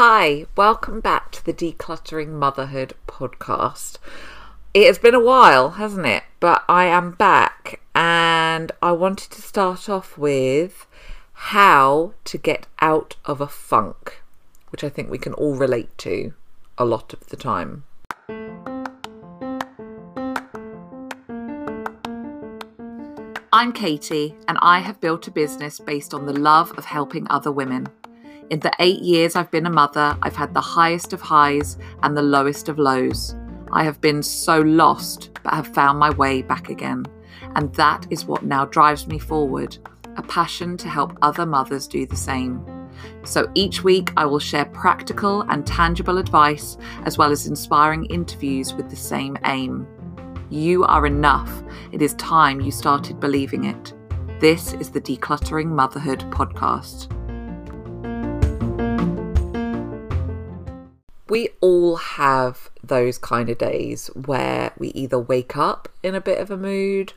Hi, welcome back to the Decluttering Motherhood podcast. It has been a while, hasn't it? But I am back and I wanted to start off with how to get out of a funk, which I think we can all relate to a lot of the time. I'm Katie, and I have built a business based on the love of helping other women. In the eight years I've been a mother, I've had the highest of highs and the lowest of lows. I have been so lost, but have found my way back again. And that is what now drives me forward a passion to help other mothers do the same. So each week I will share practical and tangible advice as well as inspiring interviews with the same aim. You are enough. It is time you started believing it. This is the Decluttering Motherhood podcast. We all have those kind of days where we either wake up in a bit of a mood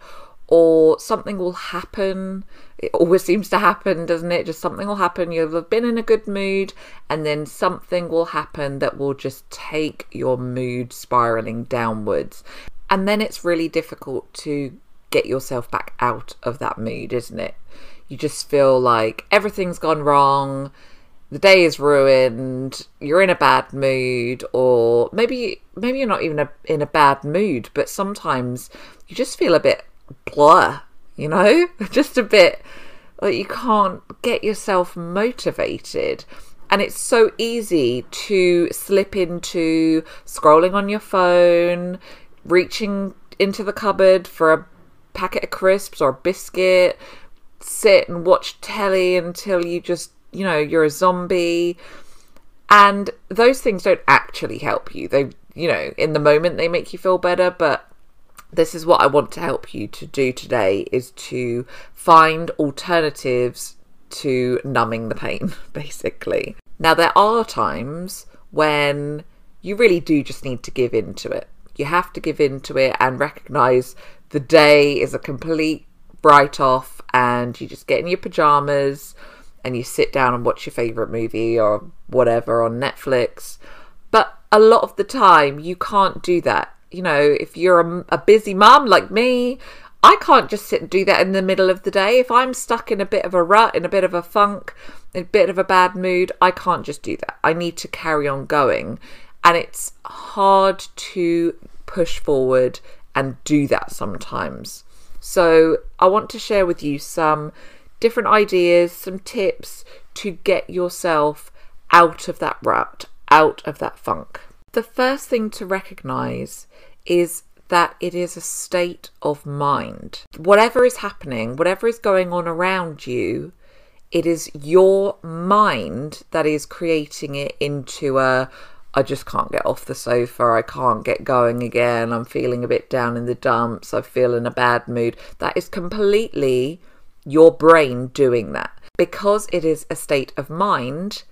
or something will happen. It always seems to happen, doesn't it? Just something will happen. You'll have been in a good mood, and then something will happen that will just take your mood spiraling downwards. And then it's really difficult to get yourself back out of that mood, isn't it? You just feel like everything's gone wrong the day is ruined, you're in a bad mood, or maybe maybe you're not even a, in a bad mood, but sometimes you just feel a bit blur, you know, just a bit like you can't get yourself motivated. And it's so easy to slip into scrolling on your phone, reaching into the cupboard for a packet of crisps or a biscuit, sit and watch telly until you just you know, you're a zombie. And those things don't actually help you. They, you know, in the moment they make you feel better, but this is what I want to help you to do today is to find alternatives to numbing the pain, basically. Now, there are times when you really do just need to give in to it. You have to give in to it and recognize the day is a complete write off and you just get in your pajamas and you sit down and watch your favorite movie or whatever on Netflix. But a lot of the time, you can't do that. You know, if you're a, a busy mom like me, I can't just sit and do that in the middle of the day. If I'm stuck in a bit of a rut, in a bit of a funk, in a bit of a bad mood, I can't just do that. I need to carry on going. And it's hard to push forward and do that sometimes. So, I want to share with you some different ideas, some tips to get yourself out of that rut, out of that funk. The first thing to recognize is that it is a state of mind. Whatever is happening, whatever is going on around you, it is your mind that is creating it into a I just can't get off the sofa. I can't get going again. I'm feeling a bit down in the dumps. I feel in a bad mood. That is completely your brain doing that. Because it is a state of mind,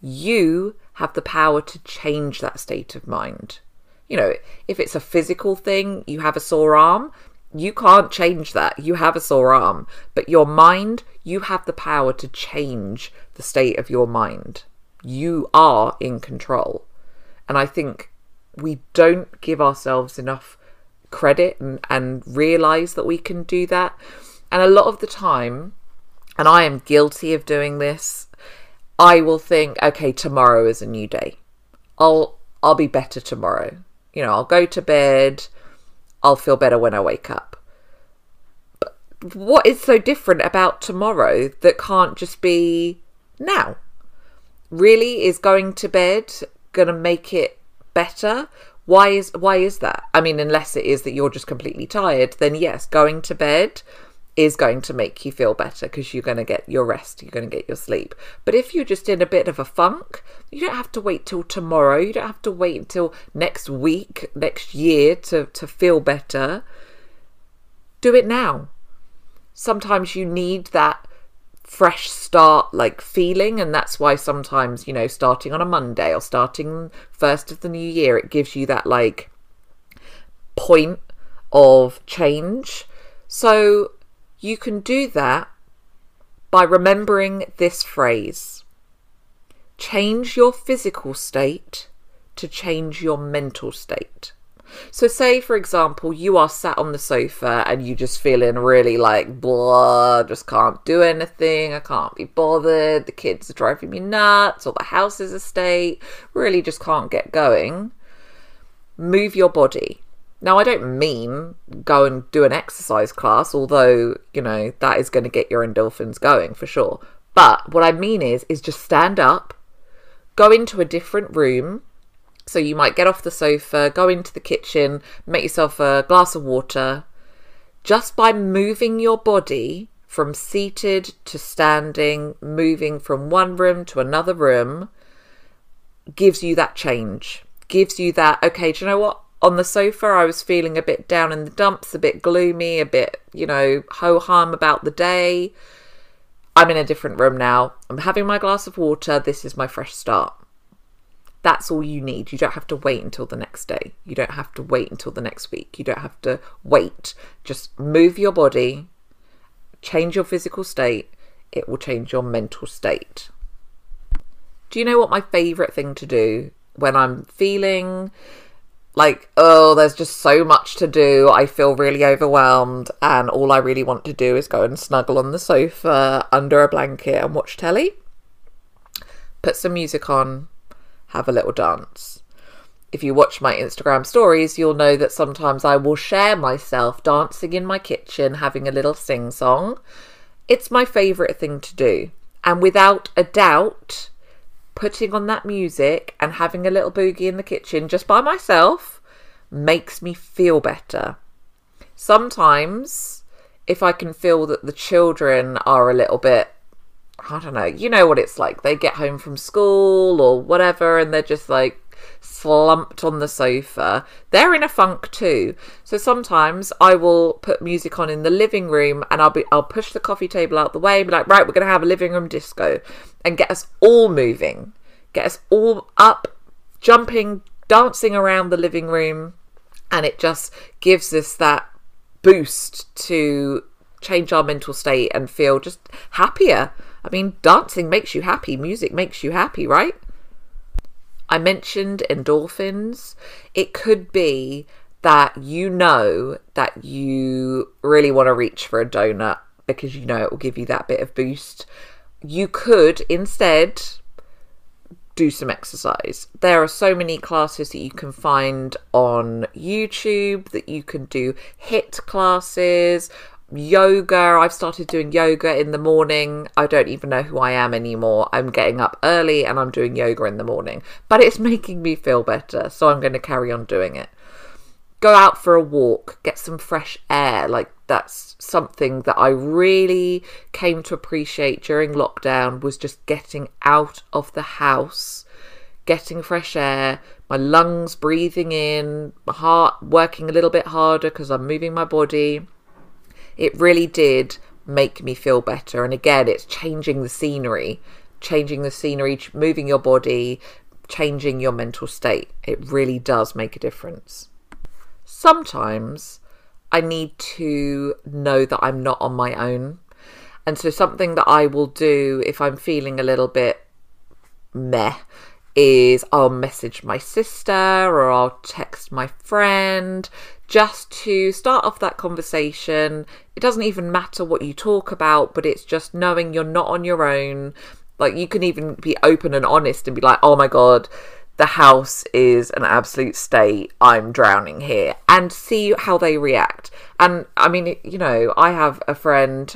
you have the power to change that state of mind. You know, if it's a physical thing, you have a sore arm, you can't change that. You have a sore arm. But your mind, you have the power to change the state of your mind. You are in control. And I think we don't give ourselves enough credit and, and realize that we can do that. And a lot of the time, and I am guilty of doing this, I will think, okay, tomorrow is a new day. I'll I'll be better tomorrow. You know, I'll go to bed, I'll feel better when I wake up. But what is so different about tomorrow that can't just be now? Really is going to bed going to make it better? Why is why is that? I mean, unless it is that you're just completely tired, then yes, going to bed is going to make you feel better because you're going to get your rest, you're going to get your sleep. But if you're just in a bit of a funk, you don't have to wait till tomorrow, you don't have to wait until next week, next year to, to feel better. Do it now. Sometimes you need that fresh start like feeling and that's why sometimes you know starting on a monday or starting first of the new year it gives you that like point of change so you can do that by remembering this phrase change your physical state to change your mental state. So, say for example, you are sat on the sofa and you just feeling really like blah, just can't do anything, I can't be bothered, the kids are driving me nuts, or the house is a state, really just can't get going. Move your body. Now, I don't mean go and do an exercise class, although, you know, that is going to get your endorphins going for sure. But what I mean is, is just stand up, go into a different room, so you might get off the sofa, go into the kitchen, make yourself a glass of water. Just by moving your body from seated to standing, moving from one room to another room, gives you that change. Gives you that, okay, do you know what? On the sofa, I was feeling a bit down in the dumps, a bit gloomy, a bit, you know, ho hum about the day. I'm in a different room now. I'm having my glass of water. This is my fresh start. That's all you need. You don't have to wait until the next day. You don't have to wait until the next week. You don't have to wait. Just move your body, change your physical state. It will change your mental state. Do you know what my favourite thing to do when I'm feeling like, oh, there's just so much to do. I feel really overwhelmed, and all I really want to do is go and snuggle on the sofa under a blanket and watch telly. Put some music on, have a little dance. If you watch my Instagram stories, you'll know that sometimes I will share myself dancing in my kitchen, having a little sing song. It's my favourite thing to do. And without a doubt, putting on that music and having a little boogie in the kitchen just by myself makes me feel better. Sometimes, if I can feel that the children are a little bit I don't know, you know what it's like. They get home from school or whatever and they're just like slumped on the sofa. They're in a funk too. So sometimes I will put music on in the living room and I'll be I'll push the coffee table out the way and be like, right, we're gonna have a living room disco and get us all moving. Get us all up, jumping, dancing around the living room, and it just gives us that boost to change our mental state and feel just happier I mean, dancing makes you happy, music makes you happy, right? I mentioned endorphins. It could be that you know that you really want to reach for a donut because you know it will give you that bit of boost. You could instead do some exercise. There are so many classes that you can find on YouTube that you can do HIIT classes yoga. I've started doing yoga in the morning. I don't even know who I am anymore. I'm getting up early and I'm doing yoga in the morning, but it's making me feel better. So I'm going to carry on doing it. Go out for a walk, get some fresh air. Like that's something that I really came to appreciate during lockdown was just getting out of the house, getting fresh air, my lungs breathing in, my heart working a little bit harder because I'm moving my body it really did make me feel better. And again, it's changing the scenery, changing the scenery, moving your body, changing your mental state. It really does make a difference. Sometimes I need to know that I'm not on my own. And so, something that I will do if I'm feeling a little bit meh is I'll message my sister or I'll text my friend just to start off that conversation. It doesn't even matter what you talk about, but it's just knowing you're not on your own. Like you can even be open and honest and be like, oh my God, the house is an absolute state. I'm drowning here. And see how they react. And I mean, you know, I have a friend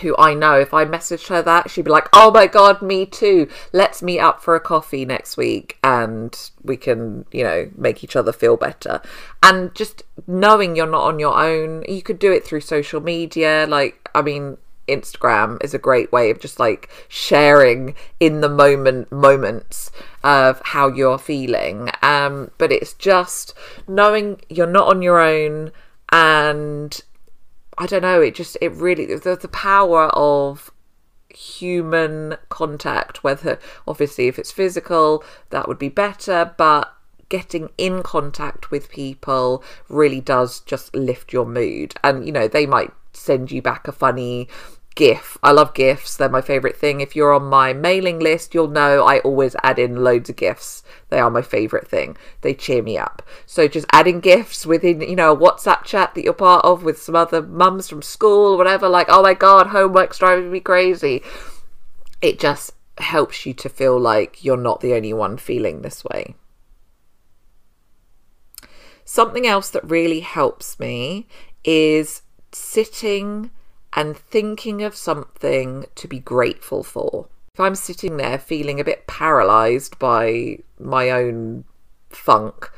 who I know, if I messaged her that, she'd be like, oh my God, me too. Let's meet up for a coffee next week and we can, you know, make each other feel better. And just knowing you're not on your own, you could do it through social media. Like, I mean, Instagram is a great way of just like sharing in the moment moments of how you're feeling. Um, but it's just knowing you're not on your own and I don't know. It just it really the, the power of human contact. Whether obviously if it's physical, that would be better, but getting in contact with people really does just lift your mood. And you know they might send you back a funny GIF. I love GIFs. They're my favorite thing. If you're on my mailing list, you'll know I always add in loads of GIFs. They are my favorite thing. They cheer me up. So just adding GIFs within, you know, a WhatsApp chat that you're part of with some other mums from school, whatever, like, oh my God, homework's driving me crazy. It just helps you to feel like you're not the only one feeling this way. Something else that really helps me is sitting and thinking of something to be grateful for. If I'm sitting there feeling a bit paralyzed by my own funk,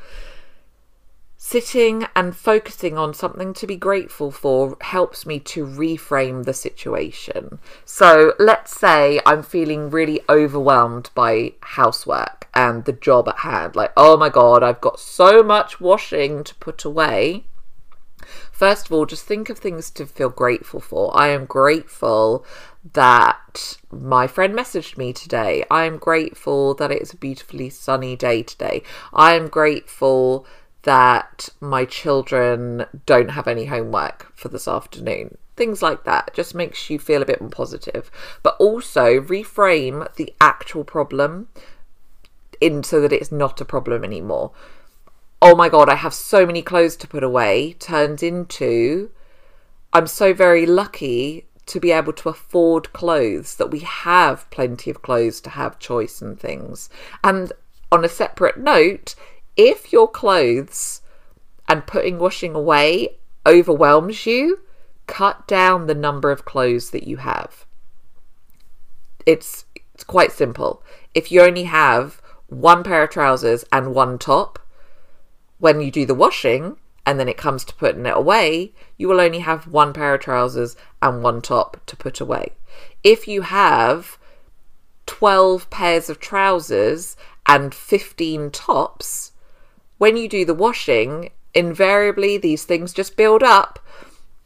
sitting and focusing on something to be grateful for helps me to reframe the situation. So let's say I'm feeling really overwhelmed by housework and the job at hand. Like, oh my God, I've got so much washing to put away. First of all, just think of things to feel grateful for. I am grateful that my friend messaged me today. I am grateful that it's a beautifully sunny day today. I am grateful that my children don't have any homework for this afternoon. Things like that just makes you feel a bit more positive. But also reframe the actual problem in so that it's not a problem anymore oh my god, I have so many clothes to put away turns into I'm so very lucky to be able to afford clothes, that we have plenty of clothes to have choice and things. And on a separate note, if your clothes and putting washing away overwhelms you, cut down the number of clothes that you have. It's it's quite simple. If you only have one pair of trousers and one top, when you do the washing and then it comes to putting it away, you will only have one pair of trousers and one top to put away. If you have 12 pairs of trousers and 15 tops, when you do the washing, invariably these things just build up.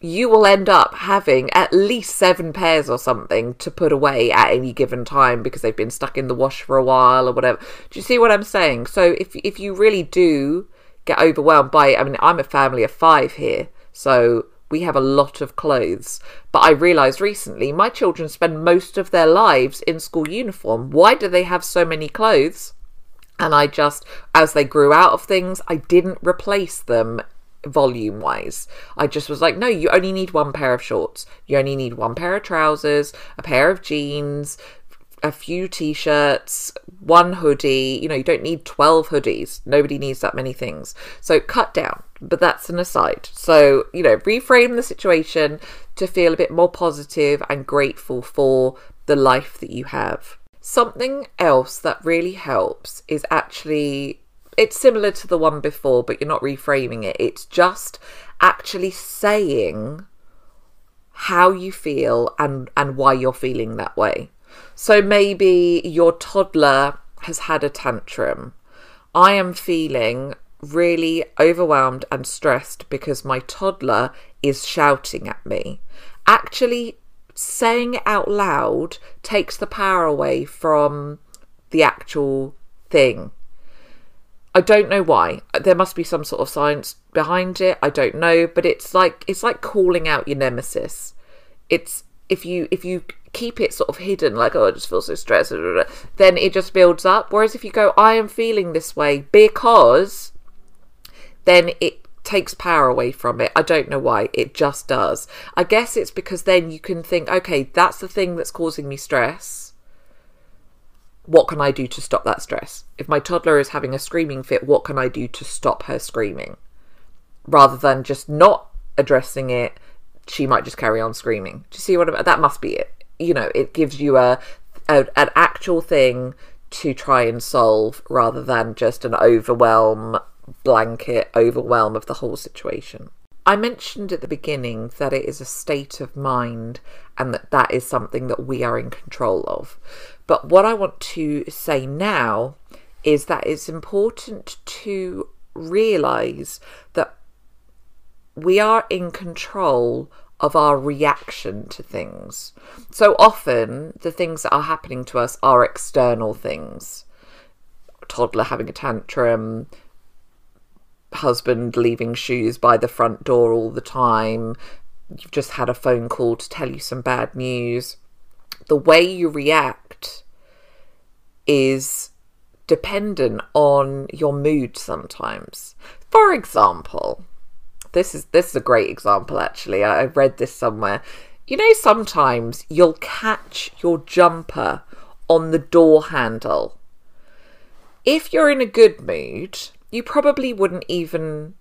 You will end up having at least seven pairs or something to put away at any given time because they've been stuck in the wash for a while or whatever. Do you see what I'm saying? So if if you really do get overwhelmed by it. I mean, I'm a family of five here, so we have a lot of clothes. But I realised recently my children spend most of their lives in school uniform. Why do they have so many clothes? And I just, as they grew out of things, I didn't replace them volume wise. I just was like, no, you only need one pair of shorts. You only need one pair of trousers, a pair of jeans, a few t-shirts, one hoodie. You know, you don't need 12 hoodies. Nobody needs that many things. So cut down. But that's an aside. So, you know, reframe the situation to feel a bit more positive and grateful for the life that you have. Something else that really helps is actually it's similar to the one before, but you're not reframing it. It's just actually saying how you feel and and why you're feeling that way. So maybe your toddler has had a tantrum. I am feeling really overwhelmed and stressed because my toddler is shouting at me. Actually, saying it out loud takes the power away from the actual thing. I don't know why. There must be some sort of science behind it. I don't know, but it's like it's like calling out your nemesis. It's if you if you keep it sort of hidden, like, oh, I just feel so stressed, then it just builds up. Whereas if you go, I am feeling this way because, then it takes power away from it. I don't know why. It just does. I guess it's because then you can think, okay, that's the thing that's causing me stress. What can I do to stop that stress? If my toddler is having a screaming fit, what can I do to stop her screaming? Rather than just not addressing it, she might just carry on screaming. Do you see what I mean? That must be it you know, it gives you a, a an actual thing to try and solve rather than just an overwhelm blanket overwhelm of the whole situation. I mentioned at the beginning that it is a state of mind and that that is something that we are in control of. But what I want to say now is that it's important to realize that we are in control of our reaction to things. So often, the things that are happening to us are external things. Toddler having a tantrum, husband leaving shoes by the front door all the time, you've just had a phone call to tell you some bad news. The way you react is dependent on your mood sometimes. For example, this is this is a great example actually. I, read this somewhere. You know, sometimes you'll catch your jumper on the door handle. If you're in a good mood, you probably wouldn't even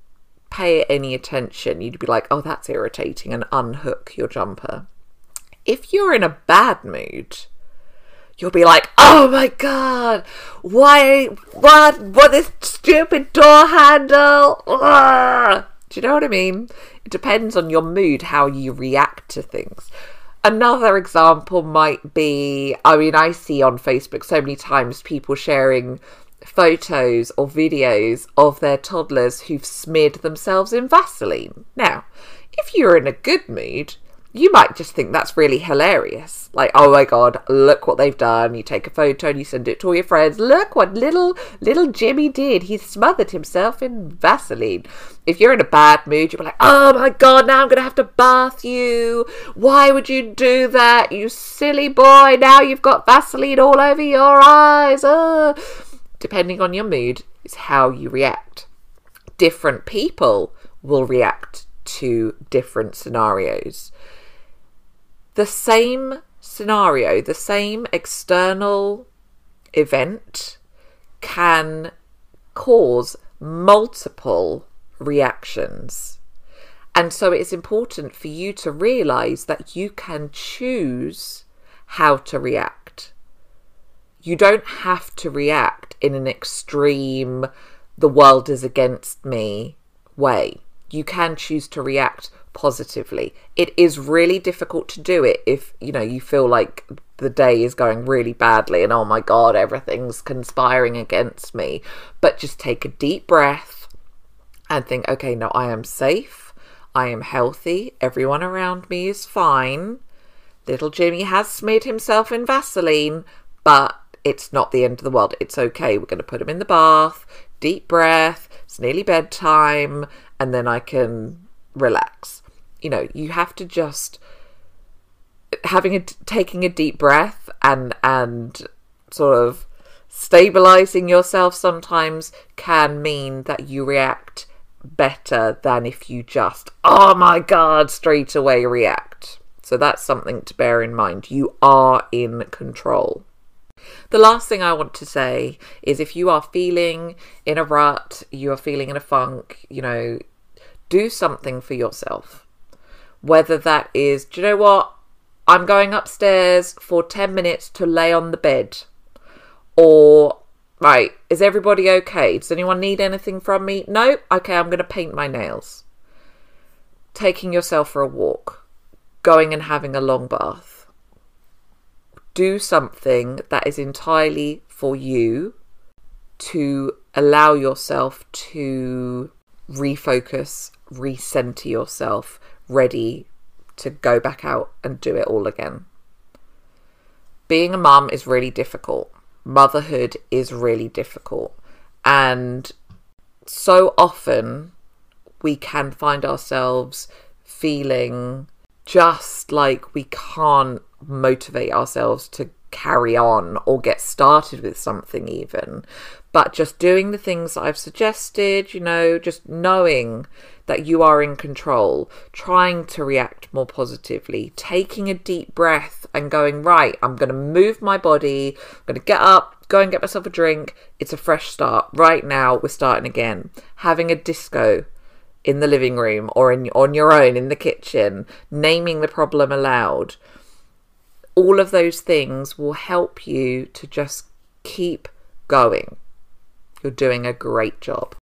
pay any attention. You'd be like, oh, that's irritating, and unhook your jumper. If you're in a bad mood, you'll be like, oh my god, why, what, what, this stupid door handle? Ugh. Do you know what I mean? It depends on your mood how you react to things. Another example might be I mean, I see on Facebook so many times people sharing photos or videos of their toddlers who've smeared themselves in Vaseline. Now, if you're in a good mood, you might just think that's really hilarious. Like, oh my god, look what they've done. You take a photo and you send it to all your friends. Look what little little Jimmy did. He smothered himself in Vaseline. If you're in a bad mood, you'll be like, oh my god, now I'm gonna have to bath you. Why would you do that, you silly boy? Now you've got Vaseline all over your eyes. Oh. Depending on your mood, is how you react. Different people will react to different scenarios the same scenario, the same external event can cause multiple reactions. And so it's important for you to realize that you can choose how to react. You don't have to react in an extreme, the world is against me way. You can choose to react positively. It is really difficult to do it if, you know, you feel like the day is going really badly and oh my god, everything's conspiring against me. But just take a deep breath and think, okay, no, I am safe. I am healthy. Everyone around me is fine. Little Jimmy has smeared himself in Vaseline, but it's not the end of the world. It's okay. We're going to put him in the bath, deep breath. Nearly bedtime, and then I can relax. You know, you have to just having a taking a deep breath and and sort of stabilizing yourself sometimes can mean that you react better than if you just oh my god straight away react. So that's something to bear in mind. You are in control the last thing I want to say is if you are feeling in a rut, you are feeling in a funk, you know, do something for yourself whether that is, do you know what? I'm going upstairs for 10 minutes to lay on the bed. Or, right, is everybody okay? Does anyone need anything from me? No? Okay, I'm going to paint my nails. Taking yourself for a walk. Going and having a long bath. Do something that is entirely for you to allow yourself to refocus, recenter yourself, ready to go back out and do it all again. Being a mum is really difficult. Motherhood is really difficult. And so often we can find ourselves feeling just like we can't motivate ourselves to carry on or get started with something, even. But just doing the things I've suggested, you know, just knowing that you are in control, trying to react more positively, taking a deep breath and going, right, I'm going to move my body, I'm going to get up, go and get myself a drink. It's a fresh start. Right now, we're starting again. Having a disco in the living room or in, on your own in the kitchen, naming the problem aloud. All of those things will help you to just keep going. You're doing a great job.